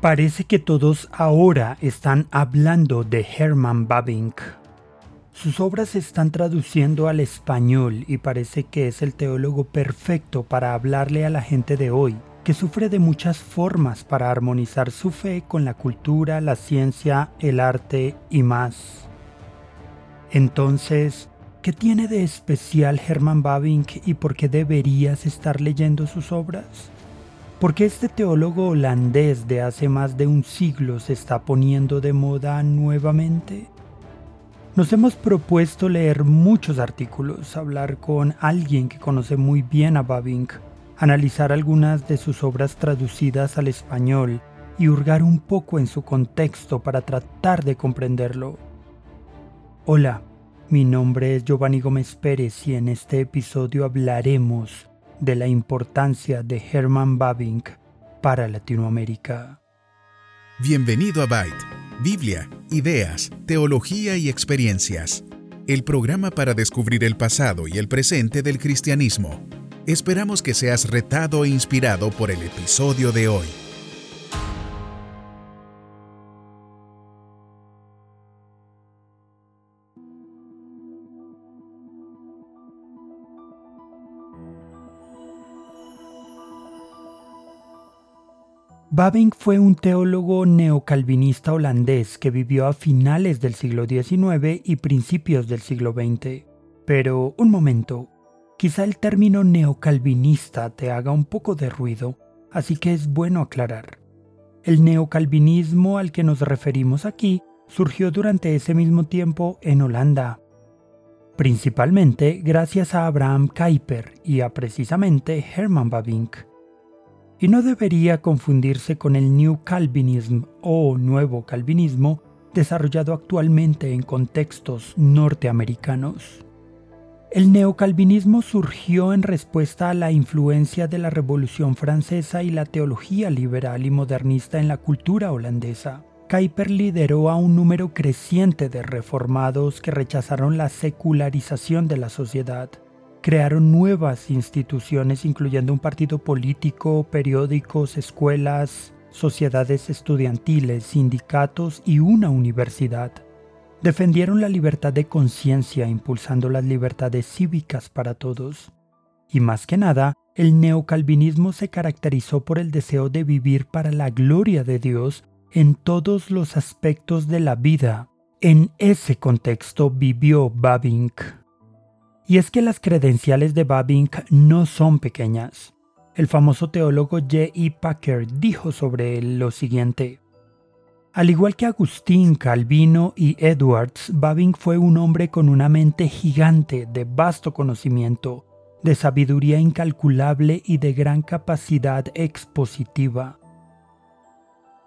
Parece que todos ahora están hablando de Herman Bavinck. Sus obras se están traduciendo al español y parece que es el teólogo perfecto para hablarle a la gente de hoy, que sufre de muchas formas para armonizar su fe con la cultura, la ciencia, el arte y más. Entonces, ¿qué tiene de especial Herman Bavinck y por qué deberías estar leyendo sus obras? Porque este teólogo holandés de hace más de un siglo se está poniendo de moda nuevamente? Nos hemos propuesto leer muchos artículos, hablar con alguien que conoce muy bien a Bavinck, analizar algunas de sus obras traducidas al español y hurgar un poco en su contexto para tratar de comprenderlo. Hola, mi nombre es Giovanni Gómez Pérez y en este episodio hablaremos de la importancia de Herman Bavinck para Latinoamérica. Bienvenido a Byte, Biblia, ideas, teología y experiencias, el programa para descubrir el pasado y el presente del cristianismo. Esperamos que seas retado e inspirado por el episodio de hoy. Bavinck fue un teólogo neocalvinista holandés que vivió a finales del siglo XIX y principios del siglo XX. Pero, un momento, quizá el término neocalvinista te haga un poco de ruido, así que es bueno aclarar. El neocalvinismo al que nos referimos aquí surgió durante ese mismo tiempo en Holanda, principalmente gracias a Abraham Kuyper y a precisamente Herman Bavinck y no debería confundirse con el New Calvinism o Nuevo Calvinismo desarrollado actualmente en contextos norteamericanos. El neocalvinismo surgió en respuesta a la influencia de la Revolución Francesa y la teología liberal y modernista en la cultura holandesa. Kuyper lideró a un número creciente de reformados que rechazaron la secularización de la sociedad crearon nuevas instituciones incluyendo un partido político, periódicos, escuelas, sociedades estudiantiles, sindicatos y una universidad. Defendieron la libertad de conciencia impulsando las libertades cívicas para todos. Y más que nada, el neocalvinismo se caracterizó por el deseo de vivir para la gloria de Dios en todos los aspectos de la vida. En ese contexto vivió Bavinck. Y es que las credenciales de Bavinck no son pequeñas. El famoso teólogo J. E. Packer dijo sobre él lo siguiente. Al igual que Agustín, Calvino y Edwards, Bavinck fue un hombre con una mente gigante de vasto conocimiento, de sabiduría incalculable y de gran capacidad expositiva.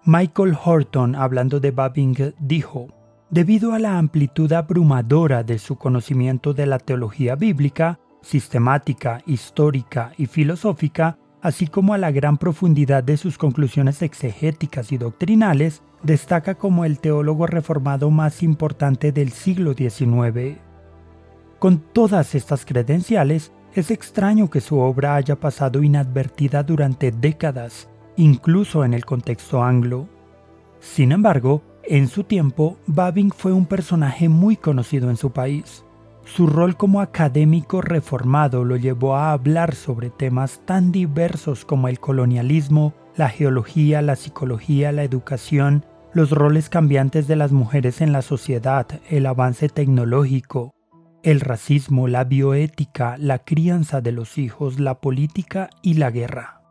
Michael Horton, hablando de Bavinck, dijo, Debido a la amplitud abrumadora de su conocimiento de la teología bíblica, sistemática, histórica y filosófica, así como a la gran profundidad de sus conclusiones exegéticas y doctrinales, destaca como el teólogo reformado más importante del siglo XIX. Con todas estas credenciales, es extraño que su obra haya pasado inadvertida durante décadas, incluso en el contexto anglo. Sin embargo, en su tiempo, Bavinck fue un personaje muy conocido en su país. Su rol como académico reformado lo llevó a hablar sobre temas tan diversos como el colonialismo, la geología, la psicología, la educación, los roles cambiantes de las mujeres en la sociedad, el avance tecnológico, el racismo, la bioética, la crianza de los hijos, la política y la guerra.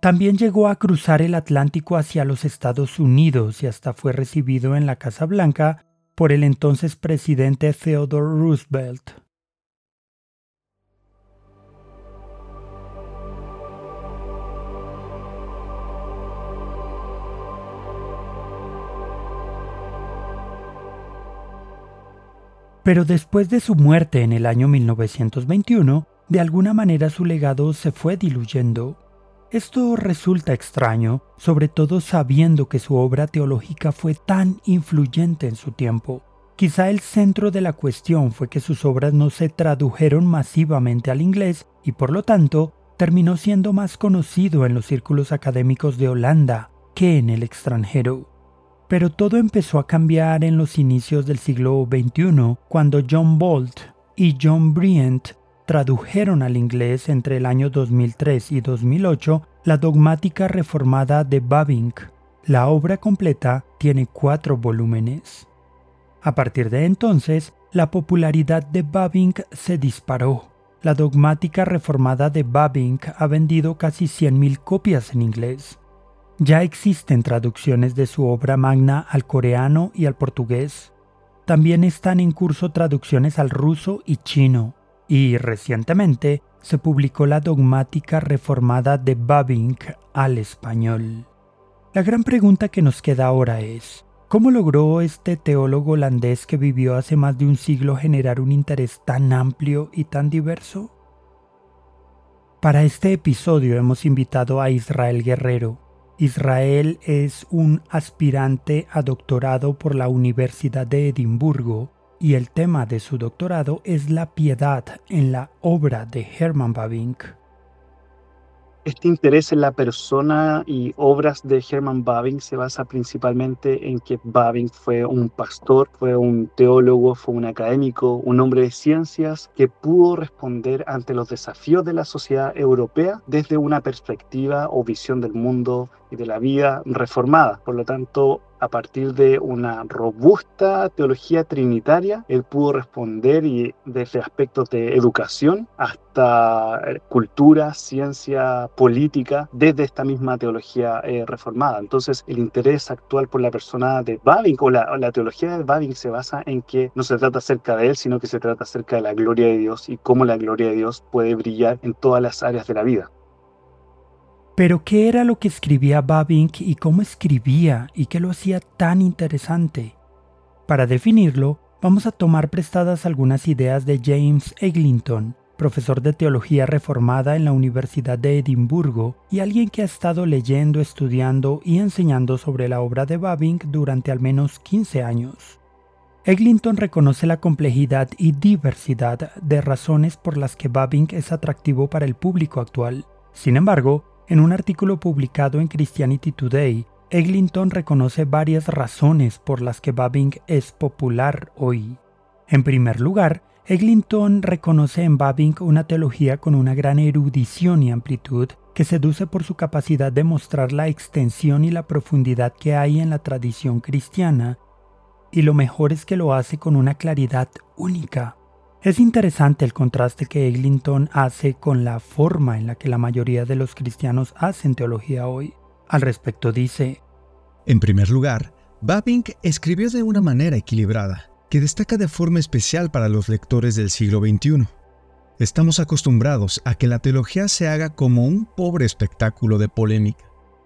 También llegó a cruzar el Atlántico hacia los Estados Unidos y hasta fue recibido en la Casa Blanca por el entonces presidente Theodore Roosevelt. Pero después de su muerte en el año 1921, de alguna manera su legado se fue diluyendo esto resulta extraño, sobre todo sabiendo que su obra teológica fue tan influyente en su tiempo. Quizá el centro de la cuestión fue que sus obras no se tradujeron masivamente al inglés y por lo tanto terminó siendo más conocido en los círculos académicos de Holanda, que en el extranjero. Pero todo empezó a cambiar en los inicios del siglo XXI, cuando John Bolt y John Bryant tradujeron al inglés entre el año 2003 y 2008 la dogmática reformada de Bavinck. La obra completa tiene cuatro volúmenes. A partir de entonces, la popularidad de Bavinck se disparó. La dogmática reformada de Bavinck ha vendido casi 100.000 copias en inglés. Ya existen traducciones de su obra magna al coreano y al portugués. También están en curso traducciones al ruso y chino. Y recientemente se publicó la dogmática reformada de Bavinck al español. La gran pregunta que nos queda ahora es, ¿Cómo logró este teólogo holandés que vivió hace más de un siglo generar un interés tan amplio y tan diverso? Para este episodio hemos invitado a Israel Guerrero. Israel es un aspirante a doctorado por la Universidad de Edimburgo y el tema de su doctorado es la piedad en la obra de Hermann Bavinck. Este interés en la persona y obras de Hermann Bavinck se basa principalmente en que Bavinck fue un pastor, fue un teólogo, fue un académico, un hombre de ciencias que pudo responder ante los desafíos de la sociedad europea desde una perspectiva o visión del mundo y de la vida reformada. Por lo tanto, a partir de una robusta teología trinitaria, él pudo responder y desde aspectos de educación hasta eh, cultura, ciencia, política, desde esta misma teología eh, reformada. Entonces, el interés actual por la persona de Bavinck o la, teología de Bavinck se basa en que no se trata acerca de él, sino que se trata acerca de la gloria de Dios y cómo la gloria de Dios puede brillar en todas las áreas de la vida. Pero ¿qué era lo que escribía Bavinck y cómo escribía y qué lo hacía tan interesante? Para definirlo, vamos a tomar prestadas algunas ideas de James Eglinton, profesor de teología reformada en la Universidad de Edimburgo y alguien que ha estado leyendo, estudiando y enseñando sobre la obra de Bavinck durante al menos 15 años. Eglinton reconoce la complejidad y diversidad de razones por las que Bavinck es atractivo para el público actual. Sin embargo, en un artículo publicado en Christianity Today, Eglinton reconoce varias razones por las que Bavinck es popular hoy. En primer lugar, Eglinton reconoce en Bavinck una teología con una gran erudición y amplitud que seduce por su capacidad de mostrar la extensión y la profundidad que hay en la tradición cristiana, y lo mejor es que lo hace con una claridad única. Es interesante el contraste que Eglinton hace con la forma en la que la mayoría de los cristianos hacen teología hoy. Al respecto dice, En primer lugar, Bavinck escribió de una manera equilibrada, que destaca de forma especial para los lectores del siglo XXI. Estamos acostumbrados a que la teología se haga como un pobre espectáculo de polémica,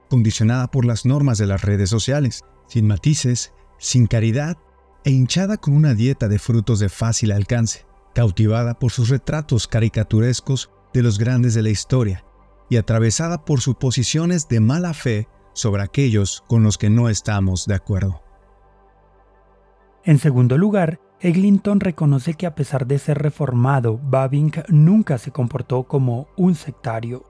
condicionada por las normas de las redes sociales, sin matices, sin caridad e hinchada con una dieta de frutos de fácil alcance cautivada por sus retratos caricaturescos de los grandes de la historia y atravesada por suposiciones de mala fe sobre aquellos con los que no estamos de acuerdo. En segundo lugar, Eglinton reconoce que a pesar de ser reformado, Bavinck nunca se comportó como un sectario.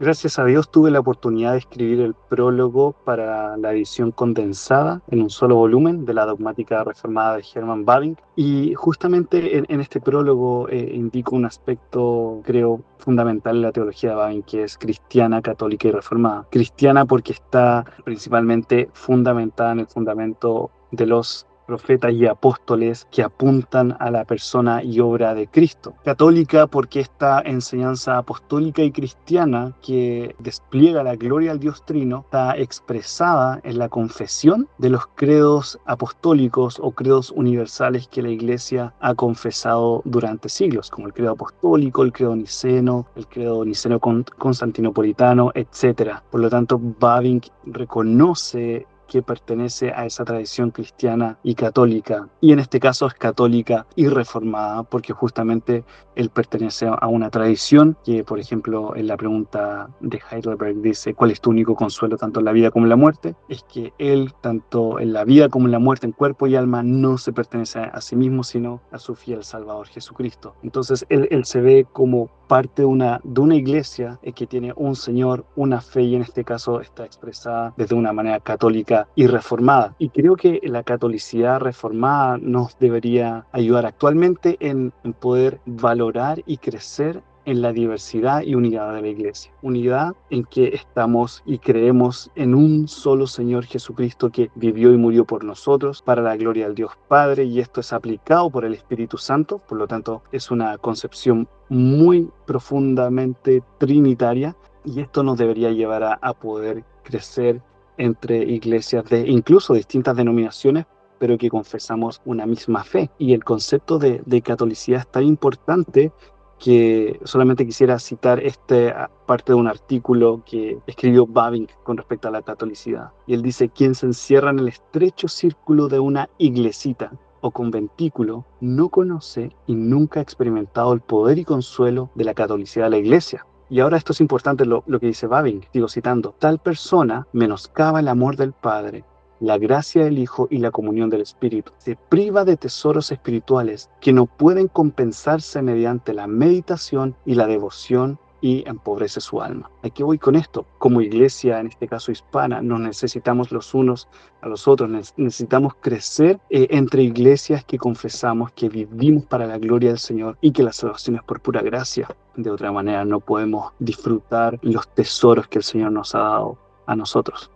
Gracias a Dios tuve la oportunidad de escribir el prólogo para la edición condensada en un solo volumen de la dogmática reformada de Hermann Bavinck y justamente en, este prólogo eh, indico un aspecto creo fundamental en la teología de Bavinck que es cristiana, católica y reformada. Cristiana porque está principalmente fundamentada en el fundamento de los profetas y apóstoles que apuntan a la persona y obra de Cristo. Católica porque esta enseñanza apostólica y cristiana que despliega la gloria al Dios Trino está expresada en la confesión de los credos apostólicos o credos universales que la Iglesia ha confesado durante siglos, como el credo apostólico, el credo niceno, el credo niceno constantinopolitano, etc. Por lo tanto, Bavinck reconoce que pertenece a esa tradición cristiana y católica. Y en este caso es católica y reformada, porque justamente él pertenece a una tradición que, por ejemplo, en la pregunta de Heidelberg dice, ¿cuál es tu único consuelo tanto en la vida como en la muerte? Es que él, tanto en la vida como en la muerte, en cuerpo y alma, no se pertenece a sí mismo, sino a su fiel Salvador Jesucristo. Entonces, él, él se ve como parte de una, de una iglesia eh, que tiene un Señor, una fe, y en este caso está expresada desde una manera católica y reformada. Y creo que la catolicidad reformada nos debería ayudar actualmente en, poder valorar y crecer en la diversidad y unidad de la iglesia. Unidad en que estamos y creemos en un solo Señor Jesucristo que vivió y murió por nosotros para la gloria del Dios Padre y esto es aplicado por el Espíritu Santo, por lo tanto es una concepción muy profundamente trinitaria y esto nos debería llevar a poder crecer entre iglesias de incluso distintas denominaciones, pero que confesamos una misma fe. Y el concepto de, de catolicidad es tan importante que solamente quisiera citar esta parte de un artículo que escribió Babink con respecto a la catolicidad. Y él dice, quien se encierra en el estrecho círculo de una iglesita o conventículo no conoce y nunca ha experimentado el poder y consuelo de la catolicidad de la iglesia. Y ahora esto es importante lo, que dice Babink, digo citando, tal persona menoscaba el amor del Padre la gracia del Hijo y la comunión del Espíritu. Se priva de tesoros espirituales que no pueden compensarse mediante la meditación y la devoción y empobrece su alma. Aquí voy con esto. Como iglesia, en este caso hispana, nos necesitamos los unos a los otros. Necesitamos crecer eh, entre iglesias que confesamos que vivimos para la gloria del Señor y que la salvación es por pura gracia. De otra manera, no podemos disfrutar los tesoros que el Señor nos ha dado a nosotros.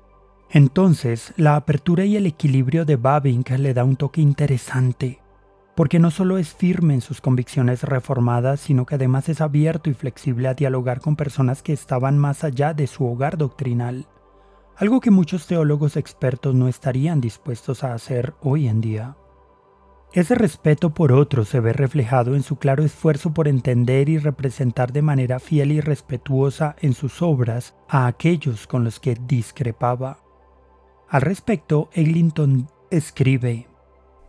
Entonces, la apertura y el equilibrio de Babink le da un toque interesante, porque no solo es firme en sus convicciones reformadas, sino que además es abierto y flexible a dialogar con personas que estaban más allá de su hogar doctrinal, algo que muchos teólogos expertos no estarían dispuestos a hacer hoy en día. Ese respeto por otros se ve reflejado en su claro esfuerzo por entender y representar de manera fiel y respetuosa en sus obras a aquellos con los que discrepaba. Al respecto, Eglinton escribe,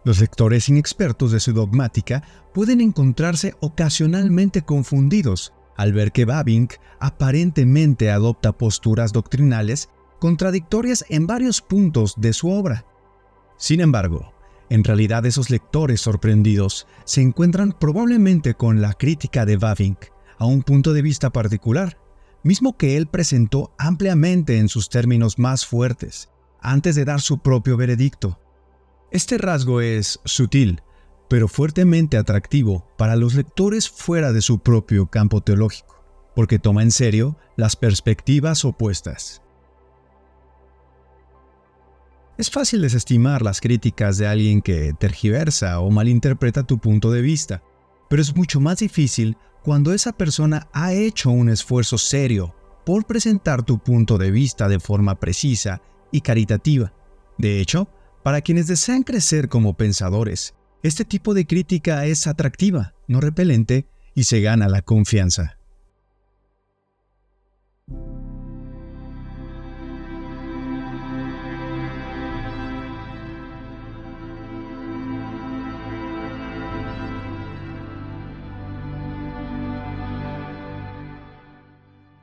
Los lectores inexpertos de su dogmática pueden encontrarse ocasionalmente confundidos al ver que Babink aparentemente adopta posturas doctrinales contradictorias en varios puntos de su obra. Sin embargo, en realidad esos lectores sorprendidos se encuentran probablemente con la crítica de Babink a un punto de vista particular, mismo que él presentó ampliamente en sus términos más fuertes, antes de dar su propio veredicto. Este rasgo es sutil, pero fuertemente atractivo para los lectores fuera de su propio campo teológico, porque toma en serio las perspectivas opuestas. Es fácil desestimar las críticas de alguien que tergiversa o malinterpreta tu punto de vista, pero es mucho más difícil cuando esa persona ha hecho un esfuerzo serio por presentar tu punto de vista de forma precisa y caritativa. De hecho, para quienes desean crecer como pensadores, este tipo de crítica es atractiva, no repelente, y se gana la confianza.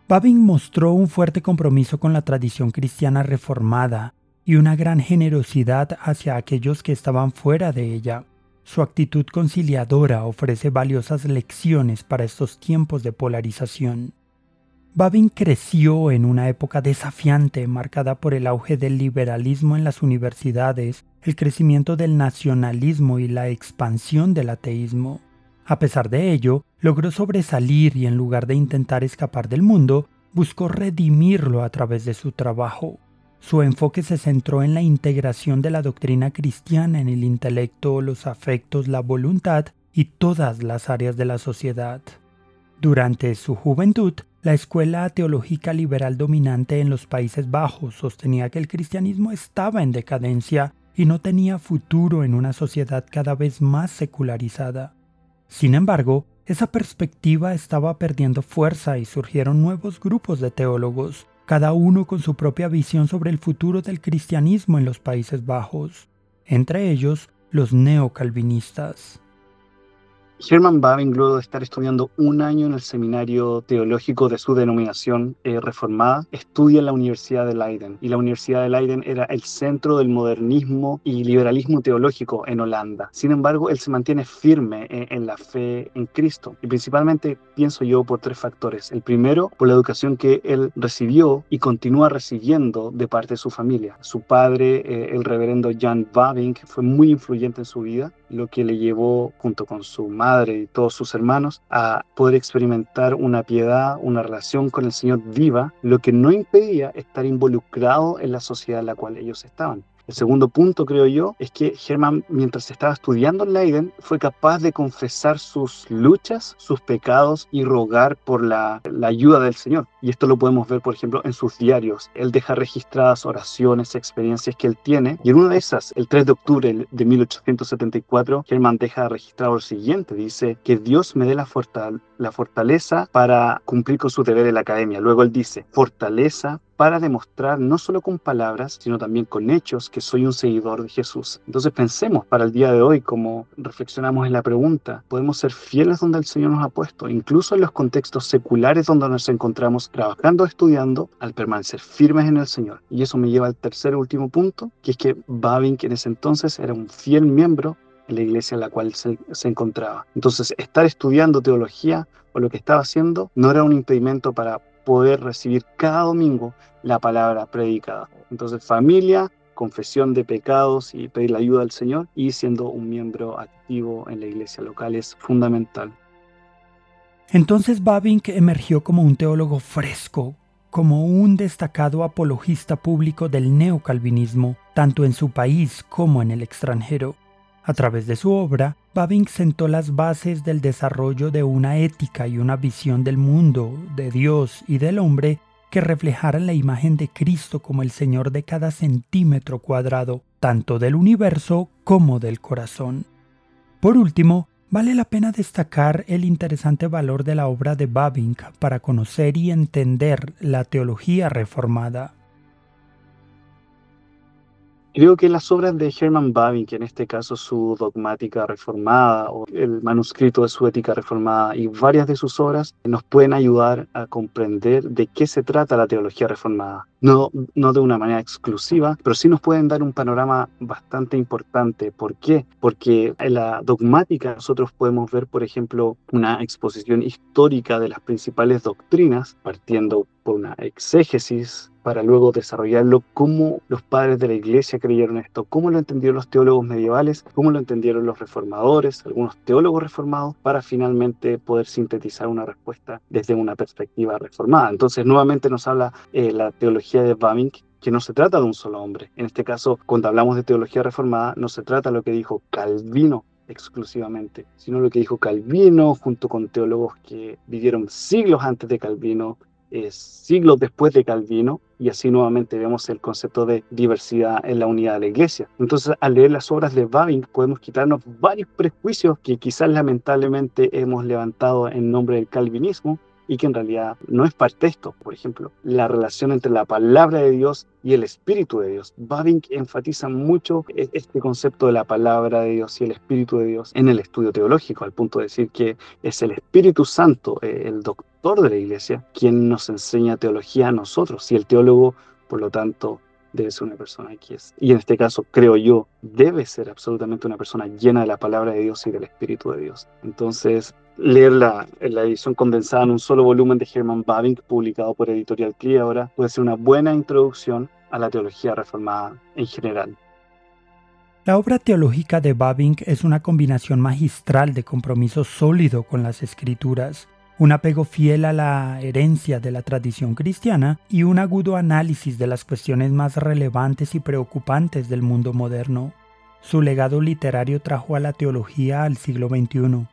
Babin mostró un fuerte compromiso con la tradición cristiana reformada y una gran generosidad hacia aquellos que estaban fuera de ella. Su actitud conciliadora ofrece valiosas lecciones para estos tiempos de polarización. Babin creció en una época desafiante marcada por el auge del liberalismo en las universidades, el crecimiento del nacionalismo y la expansión del ateísmo. A pesar de ello, logró sobresalir y en lugar de intentar escapar del mundo, buscó redimirlo a través de su trabajo. Su enfoque se centró en la integración de la doctrina cristiana en el intelecto, los afectos, la voluntad y todas las áreas de la sociedad. Durante su juventud, la escuela teológica liberal dominante en los Países Bajos sostenía que el cristianismo estaba en decadencia y no tenía futuro en una sociedad cada vez más secularizada. Sin embargo, esa perspectiva estaba perdiendo fuerza y surgieron nuevos grupos de teólogos, cada uno con su propia visión sobre el futuro del cristianismo en los Países Bajos, entre ellos los neocalvinistas. Herman Bavinck, luego de estar estudiando un año en el seminario teológico de su denominación eh, reformada, estudia en la Universidad de Leiden. Y la Universidad de Leiden era el centro del modernismo y liberalismo teológico en Holanda. Sin embargo, él se mantiene firme en, en la fe en Cristo. Y principalmente pienso yo por tres factores. El primero, por la educación que él recibió y continúa recibiendo de parte de su familia. Su padre, eh, el reverendo Jan Bavinck, fue muy influyente en su vida, lo que le llevó, junto con su madre, y todos sus hermanos a poder experimentar una piedad, una relación con el Señor viva, lo que no impedía estar involucrado en la sociedad en la cual ellos estaban. El segundo punto, creo yo, es que Germán, mientras estaba estudiando en Leiden, fue capaz de confesar sus luchas, sus pecados y rogar por la, ayuda del Señor. Y esto lo podemos ver, por ejemplo, en sus diarios. Él deja registradas oraciones, experiencias que él tiene. Y en una de esas, el 3 de octubre de 1874, Germán deja registrado lo siguiente. Dice, que Dios me dé la, fortal la fortaleza para cumplir con su deber en la academia. Luego él dice, fortaleza para demostrar no solo con palabras, sino también con hechos que soy un seguidor de Jesús. Entonces pensemos para el día de hoy, como reflexionamos en la pregunta, podemos ser fieles donde el Señor nos ha puesto, incluso en los contextos seculares donde nos encontramos trabajando, estudiando, al permanecer firmes en el Señor. Y eso me lleva al tercer y último punto, que es que Babin, que en ese entonces era un fiel miembro en la iglesia en la cual se, se, encontraba. Entonces, estar estudiando teología o lo que estaba haciendo no era un impedimento para poder recibir cada domingo la palabra predicada. Entonces, familia, confesión de pecados y pedir la ayuda del Señor y siendo un miembro activo en la iglesia local es fundamental. Entonces Babink emergió como un teólogo fresco, como un destacado apologista público del neocalvinismo, tanto en su país como en el extranjero. A través de su obra, Babink sentó las bases del desarrollo de una ética y una visión del mundo, de Dios y del hombre que reflejaran la imagen de Cristo como el Señor de cada centímetro cuadrado, tanto del universo como del corazón. Por último, vale la pena destacar el interesante valor de la obra de Babink para conocer y entender la teología reformada. Creo que las obras de Herman Bavinck, en este caso su dogmática reformada o el manuscrito de su ética reformada y varias de sus obras nos pueden ayudar a comprender de qué se trata la teología reformada. No, no de una manera exclusiva, pero sí nos pueden dar un panorama bastante importante. ¿Por qué? Porque en la dogmática nosotros podemos ver, por ejemplo, una exposición histórica de las principales doctrinas, partiendo por una exégesis para luego desarrollarlo, cómo los padres de la iglesia creyeron esto, cómo lo entendieron los teólogos medievales, cómo lo entendieron los reformadores, algunos teólogos reformados, para finalmente poder sintetizar una respuesta desde una perspectiva reformada. Entonces, nuevamente nos habla eh, la teología de Bavinck que no se trata de un solo hombre. En este caso, cuando hablamos de teología reformada, no se trata de lo que dijo Calvino exclusivamente, sino lo que dijo Calvino junto con teólogos que vivieron siglos antes de Calvino, eh, siglos después de Calvino, y así nuevamente vemos el concepto de diversidad en la unidad de la iglesia. Entonces, al leer las obras de Babin, podemos quitarnos varios prejuicios que quizás lamentablemente hemos levantado en nombre del calvinismo y que en realidad no es parte de esto. Por ejemplo, la relación entre la palabra de Dios y el Espíritu de Dios. Babin enfatiza mucho e-, este concepto de la palabra de Dios y el Espíritu de Dios en el estudio teológico, al punto de decir que es el Espíritu Santo, eh, el doctor de la iglesia, quien nos enseña teología a nosotros. Y el teólogo, por lo tanto, debe ser una persona que es, y en este caso creo yo, debe ser absolutamente una persona llena de la palabra de Dios y del Espíritu de Dios. Entonces, leer la, la edición condensada en un solo volumen de Herman Bavinck, publicado por Editorial CLI ahora, puede ser una buena introducción a la teología reformada en general. La obra teológica de Bavinck es una combinación magistral de compromiso sólido con las escrituras, un apego fiel a la herencia de la tradición cristiana y un agudo análisis de las cuestiones más relevantes y preocupantes del mundo moderno. Su legado literario trajo a la teología al siglo XXI,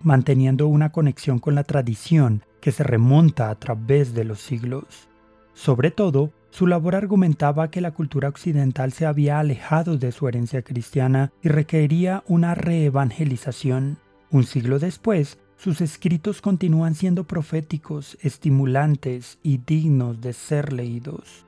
manteniendo una conexión con la tradición que se remonta a través de los siglos. Sobre todo, su labor argumentaba que la cultura occidental se había alejado de su herencia cristiana y requería una reevangelización. Un siglo después, sus escritos continúan siendo proféticos, estimulantes y dignos de ser leídos.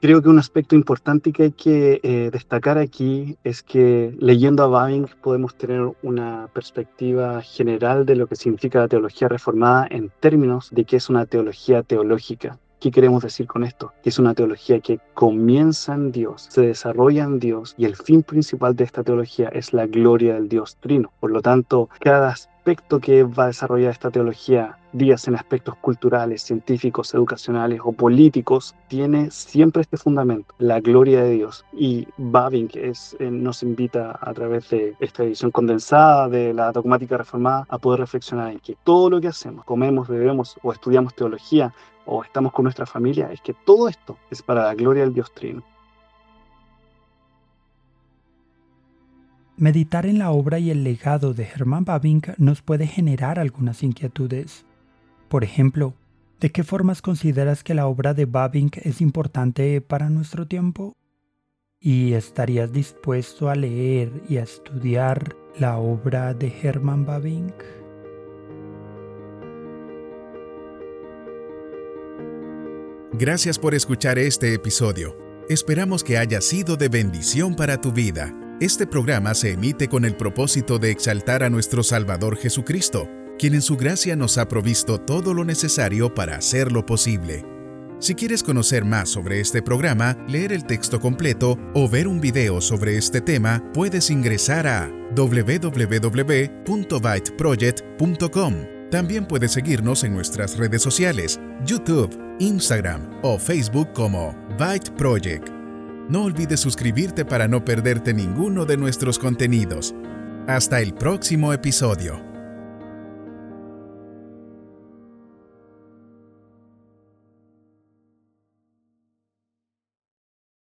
Creo que un aspecto importante que hay que eh, destacar aquí es que leyendo a Babing podemos tener una perspectiva general de lo que significa la teología reformada en términos de que es una teología teológica. ¿Qué queremos decir con esto? Que es una teología que comienza en Dios, se desarrolla en Dios y el fin principal de esta teología es la gloria del Dios Trino. Por lo tanto, cada aspecto que va a desarrollar esta teología, días en aspectos culturales, científicos, educacionales o políticos, tiene siempre este fundamento, la gloria de Dios. Y Babin es, eh, nos invita a través de esta edición condensada de la dogmática reformada a poder reflexionar en que todo lo que hacemos, comemos, bebemos o estudiamos teología o estamos con nuestra familia, es que todo esto es para la gloria del Dios Trino. Meditar en la obra y el legado de Hermann Babink nos puede generar algunas inquietudes. Por ejemplo, ¿de qué formas consideras que la obra de Babink es importante para nuestro tiempo? ¿Y estarías dispuesto a leer y a estudiar la obra de Hermann Babink? Gracias por escuchar este episodio. Esperamos que haya sido de bendición para tu vida. Este programa se emite con el propósito de exaltar a nuestro Salvador Jesucristo, quien en su gracia nos ha provisto todo lo necesario para hacerlo posible. Si quieres conocer más sobre este programa, leer el texto completo o ver un video sobre este tema, puedes ingresar a www.byteproject.com. También puedes seguirnos en nuestras redes sociales, YouTube, Instagram o Facebook como Byte Project. No olvides suscribirte para no perderte ninguno de nuestros contenidos. Hasta el próximo episodio.